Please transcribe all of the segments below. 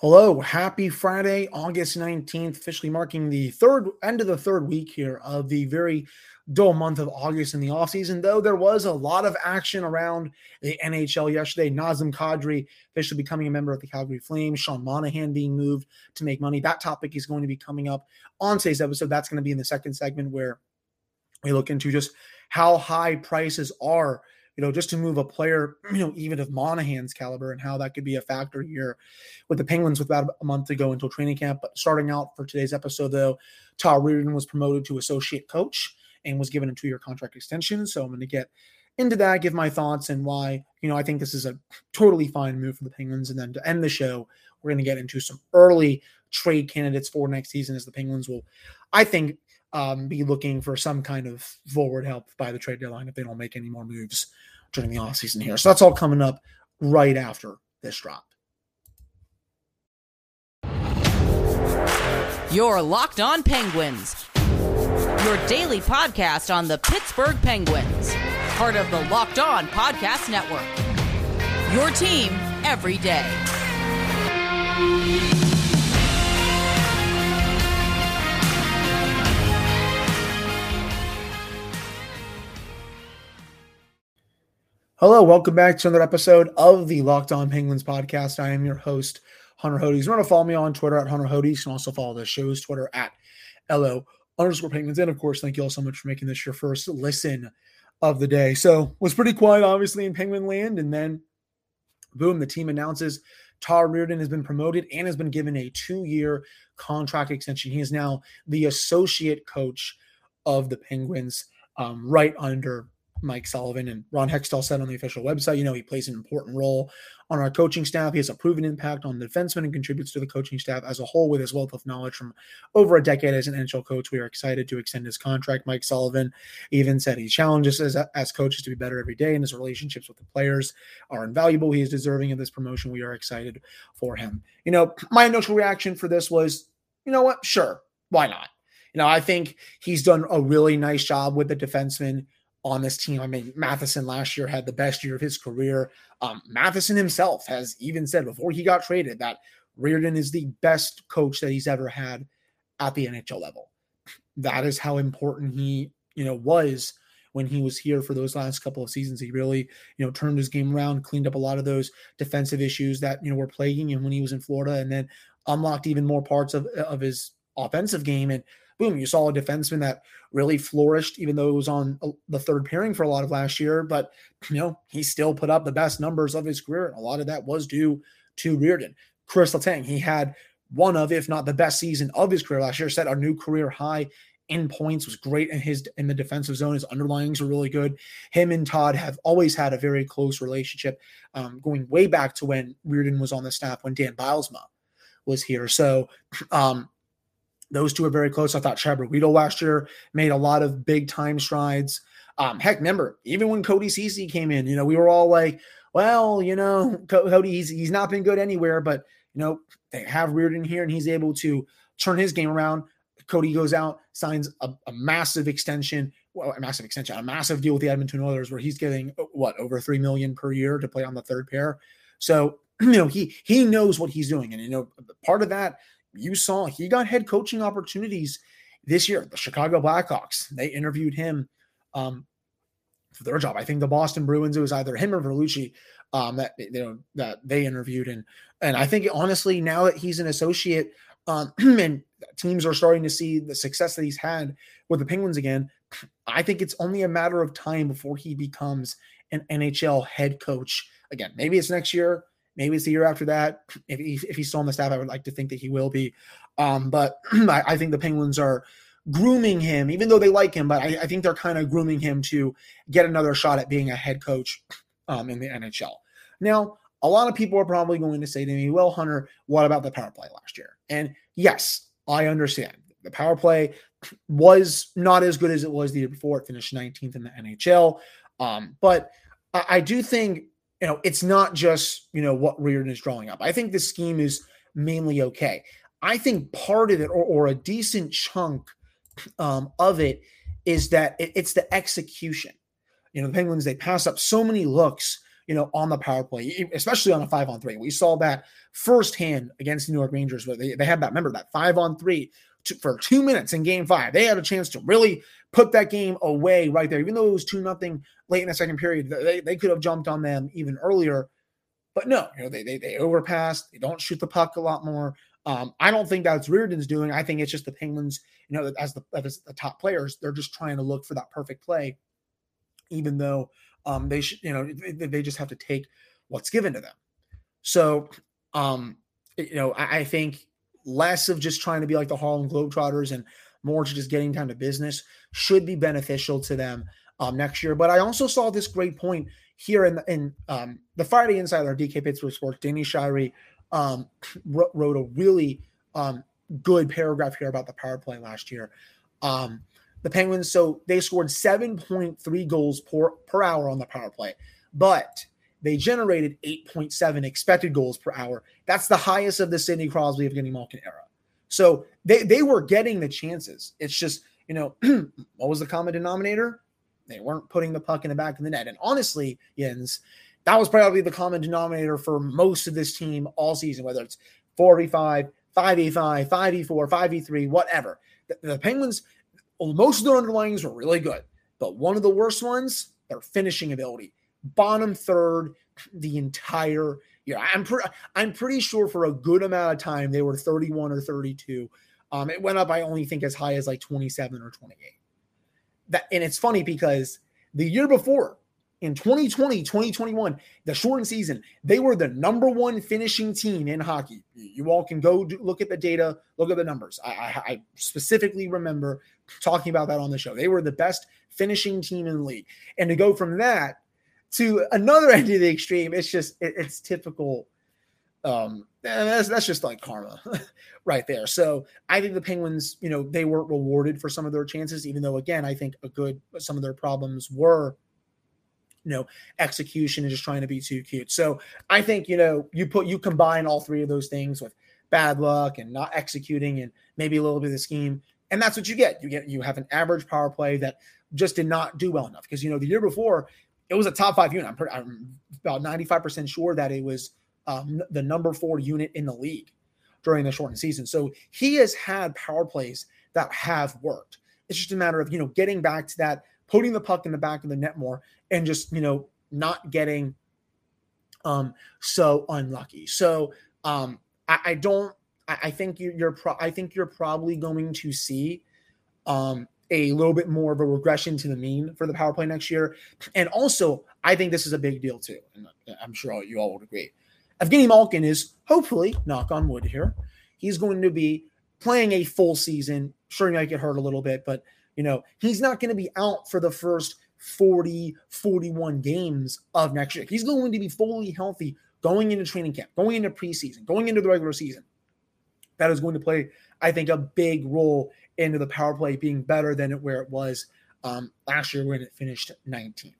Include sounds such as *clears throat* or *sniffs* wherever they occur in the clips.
Hello, happy Friday, August 19th, officially marking the third end of the third week here of the very dull month of August in the offseason. Though there was a lot of action around the NHL yesterday. Nazem Kadri officially becoming a member of the Calgary Flames, Sean Monahan being moved to make money. That topic is going to be coming up on today's episode. That's going to be in the second segment where we look into just how high prices are you know, just to move a player, *clears throat* you know, even of Monahan's caliber and how that could be a factor here with the Penguins with about a month to go until training camp. But starting out for today's episode, though, Todd Reirden was promoted to associate coach and was given a two year contract extension. So I'm going to get into that, give my thoughts and why, you know, I think this is a totally fine move for the Penguins. And then to end the show, we're going to get into some early trade candidates for next season as the Penguins will, I think, um, be looking for some kind of forward help by the trade deadline if they don't make any more moves during the offseason here. So that's all coming up right after this drop. Your Locked On Penguins, your daily podcast on the Pittsburgh Penguins, part of the Locked On Podcast Network. Your team every day. Hello, welcome back to another episode of the Locked On Penguins podcast. I am your host, Hunter Hodes. You want to follow me on Twitter at Hunter Hodes. You can also follow the show's Twitter at LO underscore Penguins. And of course, thank you all so much for making this your first listen of the day. So it was pretty quiet, obviously, in Penguin land. And then boom, the team announces Todd Reirden has been promoted and has been given a two-year contract extension. He is now the associate coach of the Penguins, um, right under Mike Sullivan and Ron Hextall said on the official website, you know, he plays an important role on our coaching staff. He has a proven impact on the defensemen and contributes to the coaching staff as a whole with his wealth of knowledge from over a decade as an NHL coach. We are excited to extend his contract. Mike Sullivan even said he challenges as, as coaches to be better every day, and his relationships with the players are invaluable. He is deserving of this promotion. We are excited for him. You know, my initial reaction for this was, you know what? Sure. Why not? You know, I think he's done a really nice job with the defensemen on this team. I mean, Matheson last year had the best year of his career. Um, Matheson himself has even said before he got traded that Reirden is the best coach that he's ever had at the NHL level. That is how important he, you know, was when he was here for those last couple of seasons. He really, you know, turned his game around, cleaned up a lot of those defensive issues that, you know, were plaguing him when he was in Florida and then unlocked even more parts of, of his offensive game. And boom, you saw a defenseman that really flourished, even though it was on the third pairing for a lot of last year. But, you know, he still put up the best numbers of his career. And a lot of that was due to Reirden. Kris Letang, he had one of, if not the best season of his career last year, set a new career high in points, was great in his in the defensive zone. His underlyings are really good. Him and Todd have always had a very close relationship, um, going way back to when Reirden was on the staff when Dan Bylsma was here. So um, those two are very close. I thought Chad Ruhwedel last year made a lot of big time strides. Um, heck, remember, even when Cody Ceci came in, you know, we were all like, well, you know, *laughs* Cody, he's, he's not been good anywhere, but, you know, they have Reirden here and he's able to turn his game around. Cody goes out, signs a, a massive extension, well, a massive extension, a massive deal with the Edmonton Oilers where he's getting what over three million per year to play on the third pair. So, *clears throat* you know, he he knows what he's doing. And you know, part of that you saw he got head coaching opportunities this year. The Chicago Blackhawks, they interviewed him um, for their job. I think the Boston Bruins, it was either him or Vellucci um, that you know that they interviewed, and and I think honestly now that he's an associate, um, *clears throat* and teams are starting to see the success that he's had with the Penguins again. I think it's only a matter of time before he becomes an NHL head coach again. Maybe it's next year. Maybe it's the year after that. If, he, if he's still on the staff, I would like to think that he will be. Um, but *clears throat* I, I, think the Penguins are grooming him, even though they like him. But I, I think they're kind of grooming him to get another shot at being a head coach um, in the NHL. Now, a lot of people are probably going to say to me, "Well, Hunter, what about the power play last year?" And yes, I understand the power play was not as good as it was the year before. It finished 19th in the NHL, um, but I, I do think you know, it's not just, you know, what Reirden is drawing up. I think the scheme is mainly okay. I think part of it, or, or a decent chunk um, of it, is that it, it's the execution. You know, the Penguins, they pass up so many looks, you know, on the power play, especially on a five on three. We saw that firsthand against the New York Rangers, where they, they had that, remember that five on three to, for two minutes in game five. They had a chance to really put that game away right there, even though it was two nothing late in the second period. They, they could have jumped on them even earlier. But no, you know, they, they, they overpass. They don't shoot the puck a lot more. Um, I don't think that's Reirden's doing. I think it's just the Penguins, you know, as the, as the top players, they're just trying to look for that perfect play, even though um, they should, you know, they, they just have to take what's given to them. So, um, you know, I, I think less of just trying to be like the Harlem Globetrotters and more to just getting down to business should be beneficial to them um, next year. But I also saw this great point here in the, in um, the Friday Insider, DK Pittsburgh Sports. Danny Shirey um, *sniffs* wrote a really um, good paragraph here about the power play last year. Um, the Penguins, so they scored 7.3 goals per, per hour on the power play, but they generated 8.7 expected goals per hour. That's the highest of the Sidney Crosby, of Evgeny Malkin era. So they, they were getting the chances. It's just, you know, *clears throat* what was the common denominator? They weren't putting the puck in the back of the net. And honestly, Jens, that was probably the common denominator for most of this team all season, whether it's 4v5, 5v5, 5v4, 5v3, whatever. The, the Penguins, most of their underlyings were really good, but one of the worst ones, their finishing ability. Bottom third the entire year. I'm, pre- I'm pretty sure for a good amount of time they were 31 or 32. Um, it went up, I only think, as high as like 27 or 28 that and it's funny because the year before in 2020 2021 the shortened season they were the number one finishing team in hockey. You all can go do, look at the data look at the numbers. I, I, I, specifically remember talking about that on the show. They were the best finishing team in the league. And to go from that to another *laughs* end of the extreme it's just it, it's typical um that's that's just like karma *laughs* right there. So i think the penguins you know they weren't rewarded for some of their chances even though again i think a good some of their problems were you know execution and just trying to be too cute. So i think you know you put you combine all three of those things with bad luck and not executing and maybe a little bit of the scheme and that's what you get. You get you have an average power play that just did not do well enough because you know the year before it was a top five unit i'm, pretty, I'm about 95% sure that it was um, the number four unit in the league during the shortened season. So he has had power plays that have worked. It's just a matter of, you know, getting back to that, putting the puck in the back of the net more and just, you know, not getting um so unlucky. So um I, I don't I, I think you, you're pro- I think you're probably going to see um a little bit more of a regression to the mean for the power play next year. And also, I think this is a big deal too. And uh, I'm sure you all would agree. Evgeny Malkin is hopefully, knock on wood here, he's going to be playing a full season. Sure, he might get hurt a little bit, but you know, he's not going to be out for the first 40, 41 games of next year. He's going to be fully healthy going into training camp, going into preseason, going into the regular season. That is going to play, I think, a big role into the power play being better than it, where it was um, last year when it finished 19th.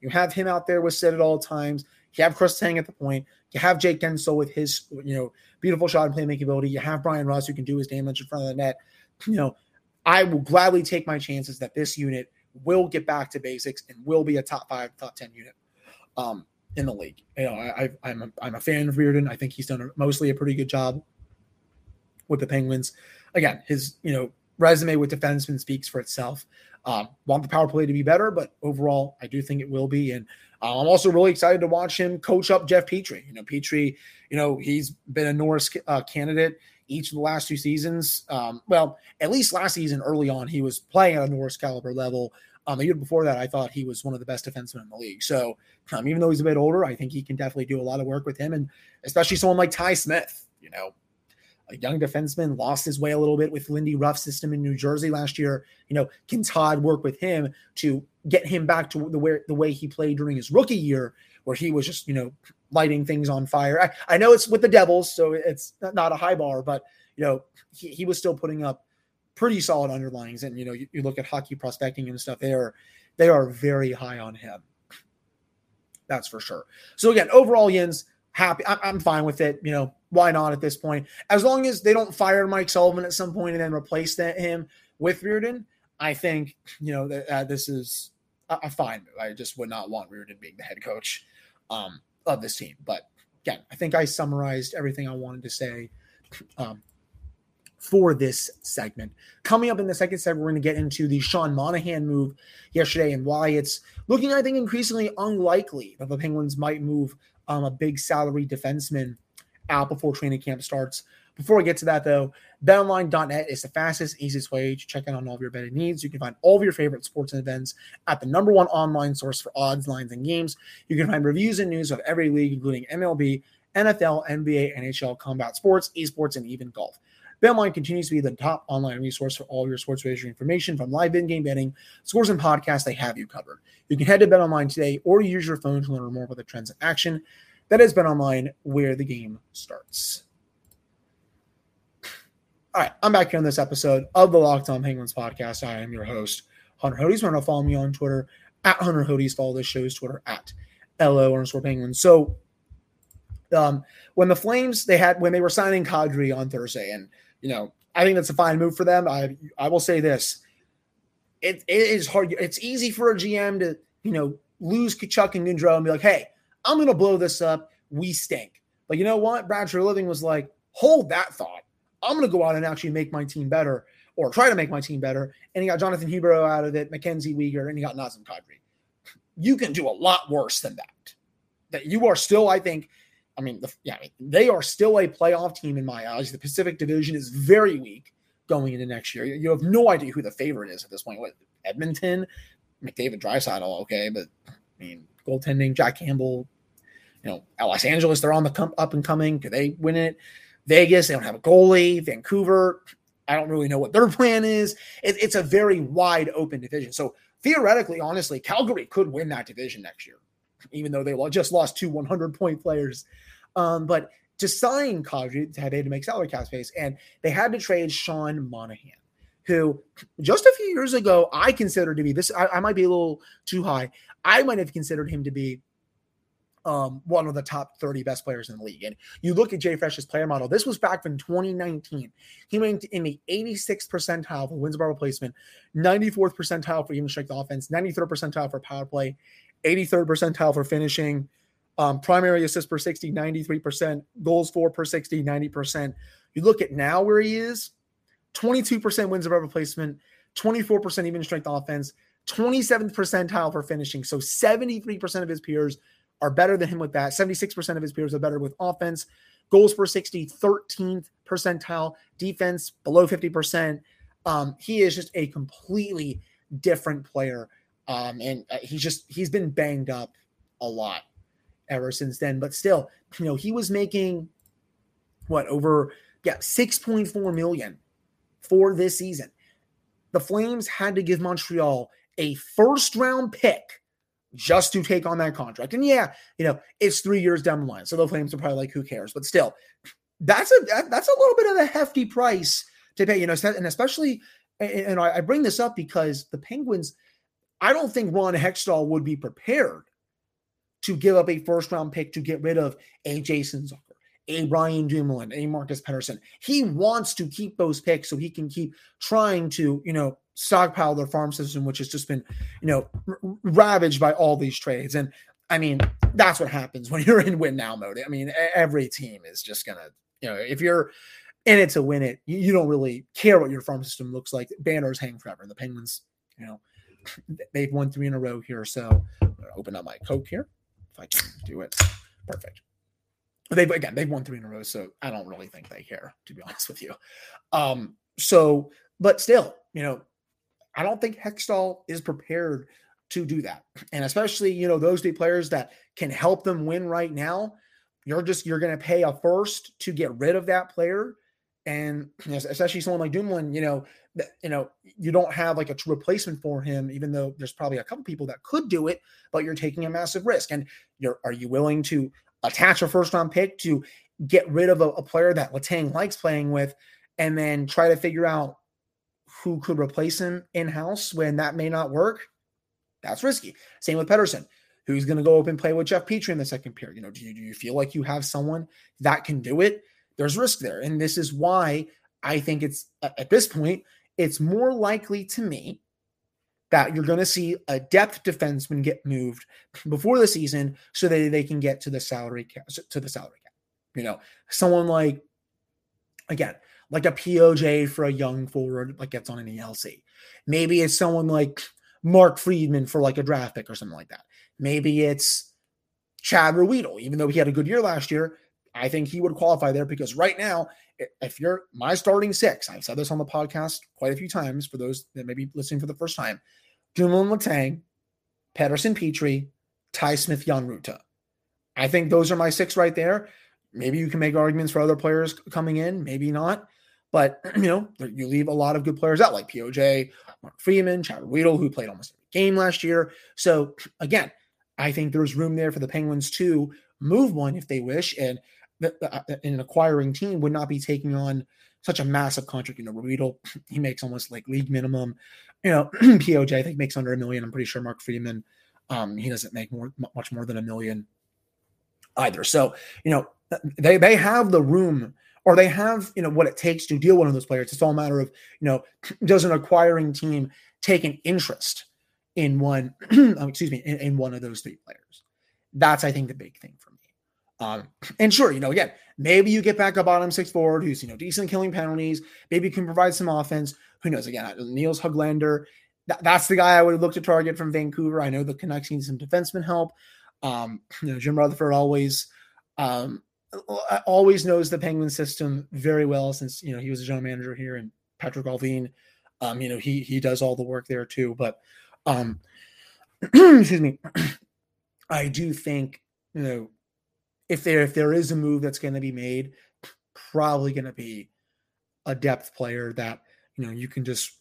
You have him out there with Sid at all times. You have Chris Tang at the point. You have Jake Guentzel with his, you know, beautiful shot and playmaking ability. You have Bryan Rust who can do his damage in front of the net. You know, I will gladly take my chances that this unit will get back to basics and will be a top five, top ten unit um, in the league. You know, I, I'm a, I'm a fan of Reirden. I think he's done mostly a pretty good job with the Penguins. Again, his you know resume with defensemen speaks for itself. Um, want the power play to be better, but overall, I do think it will be. And uh, I'm also really excited to watch him coach up Jeff Petry. You know, Petry, you know, he's been a Norris uh, candidate each of the last two seasons. Um, well, at least last season, early on, he was playing at a Norris caliber level. Um, the year before that, I thought he was one of the best defensemen in the league. So, um, even though he's a bit older, I think he can definitely do a lot of work with him, and especially someone like Ty Smith. You know, a young defenseman lost his way a little bit with Lindy Ruff's system in New Jersey last year. You know, can Todd work with him to get him back to the way the way he played during his rookie year, where he was just you know lighting things on fire. I, I know it's with the Devils, so it's not a high bar, but you know he, he was still putting up pretty solid underlines. And you know you, you look at hockey prospecting and stuff; they are they are very high on him. That's for sure. So again, overall, Jens happy. I, I'm fine with it. You know why not at this point? As long as they don't fire Mike Sullivan at some point and then replace that, him with Reirden, I think you know that uh, this is a, a fine move. I just would not want Reirden being the head coach um, of this team. But again, I think I summarized everything I wanted to say um, for this segment. Coming up in the second segment, we're going to get into the Sean Monahan move yesterday and why it's looking, I think, increasingly unlikely that the Penguins might move um, a big salary defenseman out before training camp starts. Before we get to that, though, betonline.net is the fastest, easiest way to check in on all of your betting needs. You can find all of your favorite sports and events at the number one online source for odds, lines, and games. You can find reviews and news of every league, including MLB, NFL, NBA, NHL, combat sports, esports, and even golf. BetOnline continues to be the top online resource for all your sports wagering information from live in-game betting, scores, and podcasts. They have you covered. You can head to BetOnline today or use your phone to learn more about the trends in action. That has BetOnline, where the game starts. All right, I'm back here on this episode of the Locked On Penguins podcast. I am your host, Hunter Hodes. Remember to follow me on Twitter at Hunter Hodes. Follow this show's Twitter at LO underscore Penguins. So, um, when the Flames they had when they were signing Kadri on Thursday, and you know, I think that's a fine move for them. I I will say this: it, it is hard. It's easy for a GM to you know lose Tkachuk and Gaudreau and be like, hey, I'm going to blow this up. We stink. But you know what? Brad Treliving was like, hold that thought. I'm going to go out and actually make my team better or try to make my team better. And he got Jonathan Huberdeau out of it, Mackenzie Weegar, and he got Nazem Kadri. You can do a lot worse than that. That you are still, I think, I mean, the, yeah, they are still a playoff team in my eyes. The Pacific Division is very weak going into next year. You have no idea who the favorite is at this point. What Edmonton, McDavid, Draisaitl, okay, but I mean, goaltending, Jack Campbell, you know, Los Angeles, they're on the up and coming. Could they win it? Vegas, they don't have a goalie. Vancouver, I don't really know what their *laughs* plan is. It, it's a very wide open division. So theoretically, honestly, Calgary could win that division next year, even though they just lost two 100 point players. Um, but to sign Kadri, they had to make salary cap space, and they had to trade Sean Monahan, who just a few years ago I considered to be this. I, I might be a little too high. I might have considered him to be um, one of the top 30 best players in the league. And you look at JFresh's player model, this was back in 2019. He went in the 86th percentile for wins above replacement, 94th percentile for even strength offense, 93rd percentile for power play, 83rd percentile for finishing, um, primary assists per 60, 93%, goals for per 60, 90%. You look at now where he is 22% wins above replacement, 24% even strength offense, 27th percentile for finishing. So 73% of his peers are better than him with that. 76% of his peers are better with offense. Goals per 60, 13th percentile. Defense below 50%. Um, he is just a completely different player. Um, and uh, he's just, he's been banged up a lot ever since then. But still, you know, he was making what over, yeah, 6.4 million for this season. The Flames had to give Montreal a first round pick just to take on that contract. And yeah, you know, it's three years down the line. So the Flames are probably like, who cares? But still, that's a that, that's a little bit of a hefty price to pay, you know, and especially and I bring this up because the Penguins, I don't think Ron Hextall would be prepared to give up a first round pick to get rid of a Jason Zucker, a Brian Dumoulin, a Marcus Pettersson. He wants to keep those picks so he can keep trying to, you know, stockpile their farm system, which has just been, you know, r- ravaged by all these trades. And I mean, that's what happens when *laughs* you're in win now mode. I mean, every team is just gonna, you know, if you're in it to win it, you, you don't really care what your farm system looks like. Banners hang forever. The Penguins, you know, *laughs* they've won three in a row here. So open up my Coke here. I can do it. Perfect. They've again, they've won three in a row, so I don't really think they care, to be *laughs* honest with you. Um, so, but still, you know, I don't think Hextall is prepared to do that. And especially, you know, those two players that can help them win right now, you're just you're to pay a first to get rid of that player. And especially someone like Dumoulin, you know, you know, you don't have like a replacement for him, even though there's probably a couple people that could do it, but you're taking a massive risk. And you're are you willing to attach a first round pick to get rid of a, a player that Letang likes playing with, and then try to figure out who could replace him in house when that may not work, that's risky. Same with Pettersson. Who's going to go up and play with Jeff Petry in the second period? You know, do you, do you feel like you have someone that can do it? There's risk there. And this is why I think it's at this point, it's more likely to me that you're going to see a depth defenseman get moved before the season so that they can get to the salary cap, to the salary cap. You know, someone like again, like a POJ for a young forward like gets on an ELC. Maybe it's someone like Mark Friedman for like a draft pick or something like that. Maybe it's Chad Ruhwedel, even though he had a good year last year. I think he would qualify there because right now, if you're my starting six, I've said this on the podcast quite a few times for those that may be listening for the first time. Dumoulin Letang, Pettersson Petry, Ty Smith, Jan Rutta. I think those are my six right there. Maybe you can make arguments for other players coming in, maybe not. But *clears throat* you know, you leave a lot of good players out, like POJ, Mark Friedman, Chad Ruhwedel, who played almost every game last year. So *clears throat* again, I think there's room there for the Penguins to move one if they wish, and an acquiring team would not be taking on such a massive contract. You know, Ruhwedel, *clears throat* he makes almost like league minimum. You know, *clears throat* POJ I think makes under a million. I'm pretty sure Mark Friedman, um, he doesn't make more much more than a million either. So you know, they they have the room or they have you know what it takes to deal with one of those players. It's all a matter of you know *clears throat* does an acquiring team take an interest in one um, excuse me in, in, one of those three players. That's I think the big thing for. Um, and sure, you know, again, maybe you get back a bottom six forward who's you know decent killing penalties. Maybe can provide some offense. Who knows? Again, Nils Hoglander. That, that's the guy I would look to target from Vancouver. I know the Canucks need some defenseman help. Um, you know, Jim Rutherford always um, always knows the Penguin system very well since you know he was a general manager here and Patrik Allvin. Um, you know, he he does all the work there too. But um *clears throat* excuse me, *clears throat* I do think, you know, if there if there is a move that's going to be made, probably going to be a depth player that, you know, you can just,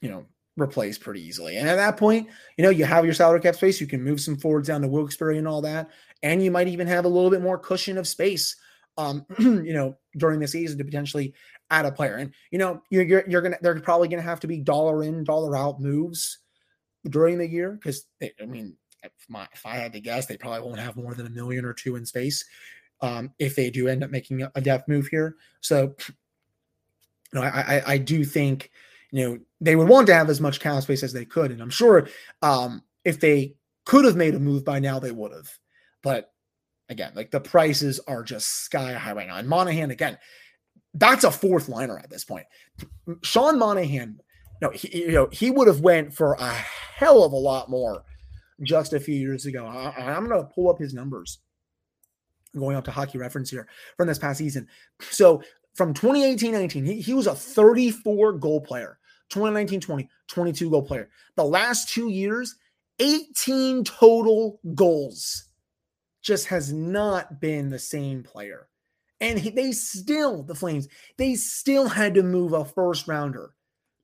you know, replace pretty easily. And at that point, you know, you have your salary cap space, you can move some forwards down to Wilkes-Barre and all that, and you might even have a little bit more cushion of space um, *clears throat* you know, during the season to potentially add a player. And you know, you're you're, you're gonna they're probably gonna have to be dollar in, dollar out moves during the year because I mean, if, my, if I had to guess, they probably won't have more than a million or two in space um, if they do end up making a, depth move here. So, you know, I, I, I do think you know they would want to have as much cap space as they could, and I'm sure um, if they could have made a move by now, they would have. But again, like the prices are just sky high right now. And Monahan, again, that's a fourth liner at this point. Sean Monahan, no, he, you know, he would have went for a hell of a lot more just a few years ago. I, am going to pull up his numbers going up to hockey reference here from this past season. So from 2018-19, he, he was a 34 goal player. 2019-20, 22 goal player. The last two years, 18 total goals. Just has not been the same player. And he, they still, the Flames, they still had to move a first rounder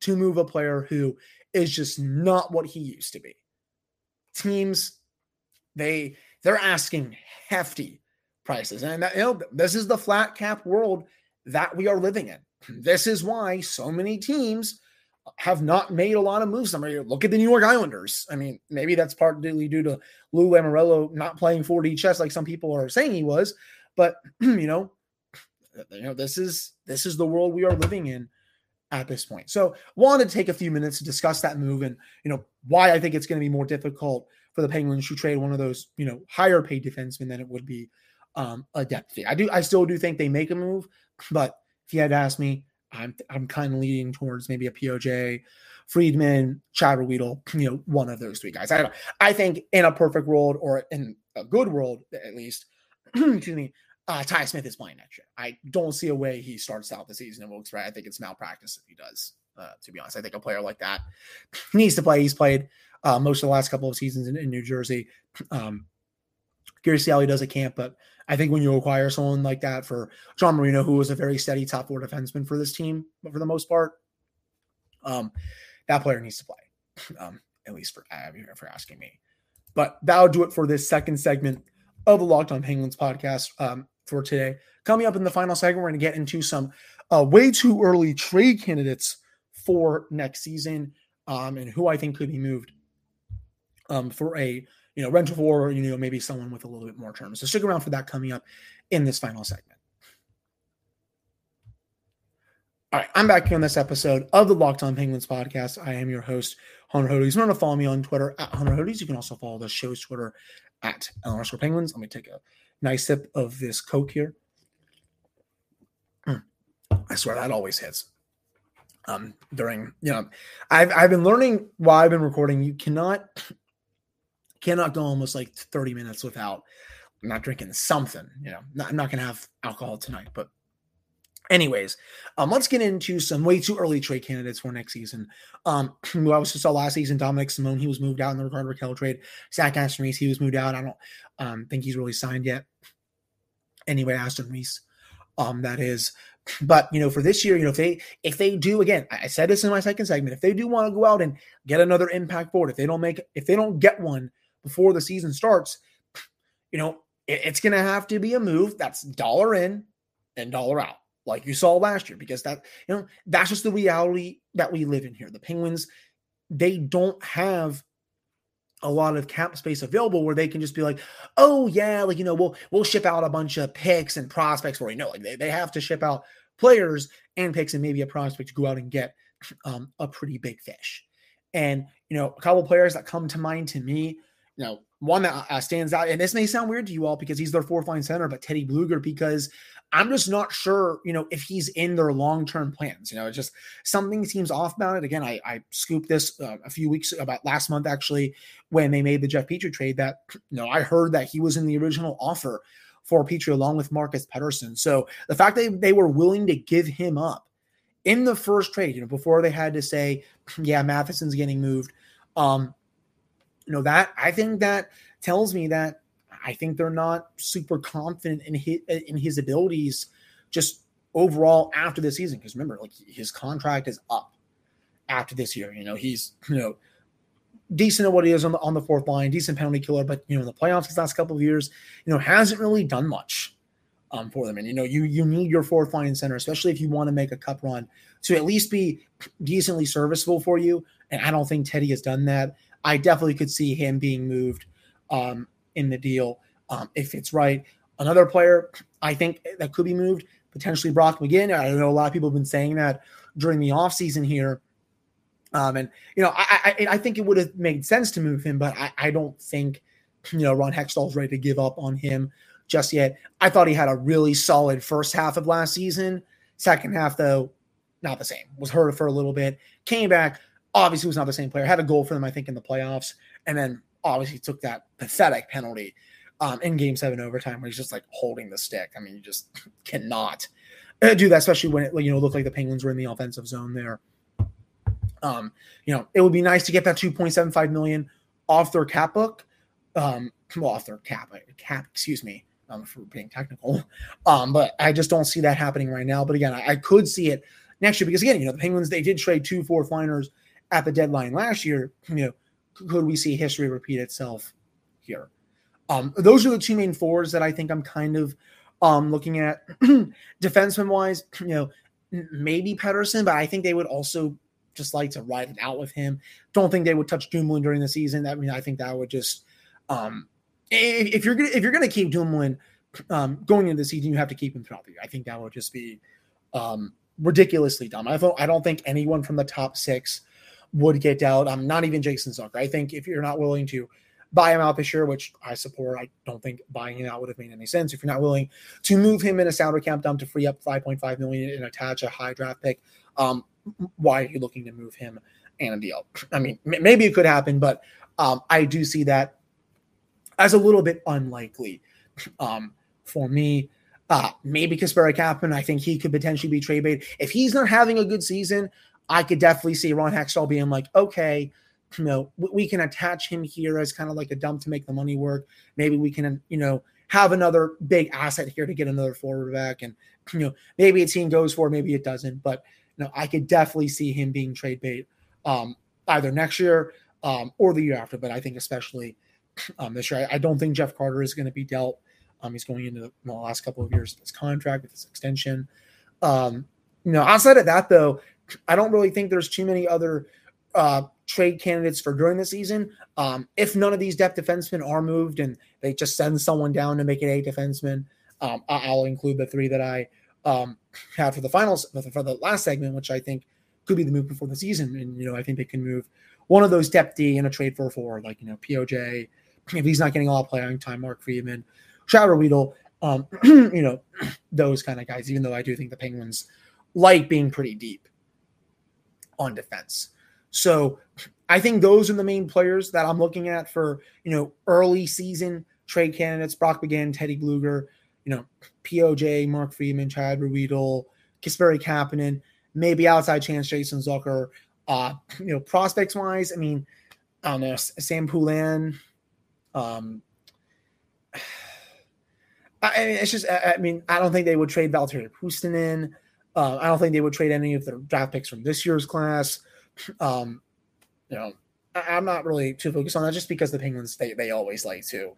to move a player who is just not what he used to be. Teams, they they're asking hefty prices, and that, you know this is the flat cap world that we are living in. *clears throat* This is why so many teams have not made a lot of moves. I mean, look at the New York Islanders. I mean, maybe that's partly due to Lou Lamoriello not playing 4D chess like some people are saying he was, but *clears throat* you know, you know, this is this is the world we are living in at this point. So wanted to take a few minutes to discuss that move and you know why I think it's going to be more difficult for the Penguins to trade one of those you know higher paid defensemen than it would be um, a depth fee. I do I still do think they make a move, but if you had asked me, I'm I'm kind of leaning towards maybe a POJ, Friedman, Ruhwedel, you know, one of those three guys. I don't I think in a perfect world or in a good world at least, *clears throat* excuse me, uh, Ty Smith is playing next year. I don't see a way he starts out the season in Wilkes-Barre. I think it's malpractice if he does. Uh, to be honest, I think a player like that *sniffs* needs to play. He's played uh, most of the last couple of seasons in, in New Jersey. *sniffs* Um, curious to see how he does at camp, but I think when you acquire someone like that for John Marino, who was a very steady top four defenseman for this team, for the most part, um, that player needs to play, *sniffs* um, at least for uh, for asking me. But that'll do it for this second segment of the Locked On Penguins podcast um, for today. Coming up in the final segment, we're going to get into some uh, way too early trade candidates for next season um, and who I think could be moved um, for a you know rental for you know maybe someone with a little bit more terms. So stick around for that coming up in this final segment. All right, I'm back here on this episode of the Locked On Penguins podcast. I am your host, Hunter Hodes. You want to follow me on Twitter at Hunter Hodes. You can also follow the show's Twitter at LRScore Penguins. Let me take a nice sip of this Coke here. Mm. I swear that always hits. Um, during you know, I've I've been learning while I've been recording. You cannot *clears throat* cannot go almost like 30 minutes without not drinking something. You know, not, I'm not gonna have alcohol tonight, but Anyways, um, let's get into some way too early trade candidates for next season. Um, *clears throat* was just saw last season Dominik Simon, he was moved out in the Rickard Rakell trade. Zach Aston Reese, he was moved out. I don't um, think he's really signed yet. Anyway, Aston Reese, um, that is. *clears throat* But you know, for this year, you know, if they if they do again, I said this in my second segment, if they do want to go out and get another impact board, if they don't make if they don't get one before the season starts, *clears throat* you know, it, it's gonna have to be a move that's dollar in and dollar out like you saw last year, because that, you know, that's just the reality that we live in here. The Penguins, they don't have a lot of cap space available where they can just be like, oh yeah, like you know, we'll we'll ship out a bunch of picks and prospects for you know, like they, they have to ship out players and picks and maybe a prospect to go out and get um, a pretty big fish. And you know, a couple players that come to mind to me, you know, one that uh, stands out, and this may sound weird to you all because he's their fourth line center, but Teddy Bluger, because I'm just not sure, you know, if he's in their long term plans. You know, it's just something seems off about it. Again, I, I scooped this uh, a few weeks about last month actually when they made the Jeff Petry trade. That you know, I heard that he was in the original offer for Petry along with Marcus Pettersson. So the fact that they were willing to give him up in the first trade, you know, before they had to say, yeah, Matheson's getting moved. Um, you know that I think that tells me that I think they're not super confident in his, in his abilities just overall after the season. Because remember, like his contract is up after this year. You know, he's you know decent at what he is on the on the fourth line, decent penalty killer, but you know in the playoffs these last couple of years, you know hasn't really done much um, for them. And you know you you need your fourth line center, especially if you want to make a cup run, to at least be decently serviceable for you. And I don't think Teddy has done that. I definitely could see him being moved um, in the deal um, if it's right. Another player I think that could be moved, potentially Brock McGinn. I know a lot of people have been saying that during the offseason here. Um, and, you know, I, I, I think it would have made sense to move him, but I, I don't think, you know, Ron Hextall's ready to give up on him just yet. I thought he had a really solid first half of last season. Second half, though, not the same. Was hurt for a little bit. Came back. Obviously, was not the same player. Had a goal for them, I think, in the playoffs, and then obviously took that pathetic penalty um, in game seven overtime where he's just like holding the stick. I mean, you just *laughs* cannot uh, do that, especially when it, you know, looked like the Penguins were in the offensive zone there. Um, you know, it would be nice to get that 2.75 million off their cap book. Um, well, off their cap, uh, cap, excuse me, um, for being technical. *laughs* Um, but I just don't see that happening right now. But again, I, I could see it next year because again, you know, the Penguins they did trade two fourth liners at the deadline last year. You know, could we see history repeat itself here? Um, those are the two main fours that I think I'm kind of um, looking at. *clears throat* Defenseman wise, *clears throat* you know, maybe Pettersson, but I think they would also just like to ride it out with him. Don't think they would touch Dumoulin during the season. I mean, I think that would just um, if, if you're gonna if you're gonna keep Dumoulin um, going into the season, you have to keep him throughout the year. I think that would just be um, ridiculously dumb. I don't I don't think anyone from the top six would get out. I'm not even Jason Zucker. I think if you're not willing to buy him out this year, which I support. I don't think buying him out would have made any sense if you're not willing to move him in a salary cap dump to free up 5.5 million and attach a high draft pick. Um, why are you looking to move him and a deal? I mean, m- maybe it could happen, but um, I do see that as a little bit unlikely um, for me. Uh, maybe Kasperi Kapanen, I think he could potentially be trade bait. If he's not having a good season, I could definitely see Ron Hextall being like, okay, you know, we can attach him here as kind of like a dump to make the money work. Maybe we can, you know, have another big asset here to get another forward back. And, you know, maybe a team goes for, maybe it doesn't. But, you know, I could definitely see him being trade bait um, either next year um, or the year after. But I think especially um, this year, I, I don't think Jeff Carter is going to be dealt. Um, he's going into the, the, last couple of years of his contract with his extension. Um, you know, outside of that, though, I don't really think there's too many other uh, trade candidates for during the season. Um, if none of these depth defensemen are moved and they just send someone down to make it a defenseman, um, I'll include the three that I um, had for the finals for the last segment, which I think could be the move before the season. And you know, I think they can move one of those depth D in a trade for a like you know, POJ. If he's not getting all playing time, Mark Friedman, Chad Ruhwedel, um, *clears throat* you know, those kind of guys. Even though I do think the Penguins like being pretty deep on defense. So I think those are the main players that I'm looking at for, you know, early season trade candidates. Brock McGinn, Teddy Bluger, you know, POJ, Mark Friedman, Chad Ruhwedel, Kasperi Kapanen, maybe outside chance Jason Zucker. Uh, you know, prospects wise, I mean, I don't know, Sam Poulin. Um, *sighs* I mean, it's just, I mean, I don't think they would trade Valtteri Puustinen. Uh, I don't think they would trade any of their draft picks from this year's class. Um, you know, I, am not really too focused on that just because the Penguins they, they always like to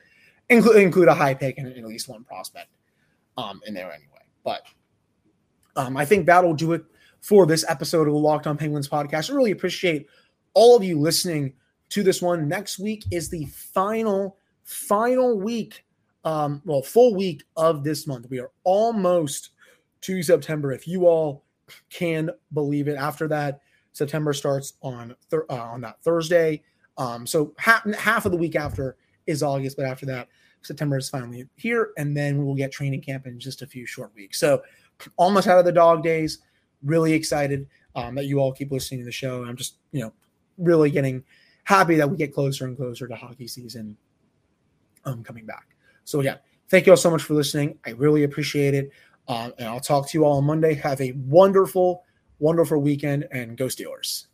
include include a high pick and, and at least one prospect um, in there anyway. But um, I think that'll do it for this episode of the Locked On Penguins podcast. I really appreciate all of you listening to this one. Next week is the final final week, um, well, full week of this month. We are almost to September. If you all can believe it, after that September starts on thir- uh, on that Thursday. Um, so half, half of the week after is August, but after that, September is finally here, and then we will get training camp in just a few short weeks. So almost out of the dog days. Really excited um, that you all keep listening to the show. I'm just you know really getting happy that we get closer and closer to hockey season um, coming back. So again, thank you all so much for listening. I really appreciate it. Uh, and I'll talk to you all on Monday. Have a wonderful wonderful weekend and go Steelers.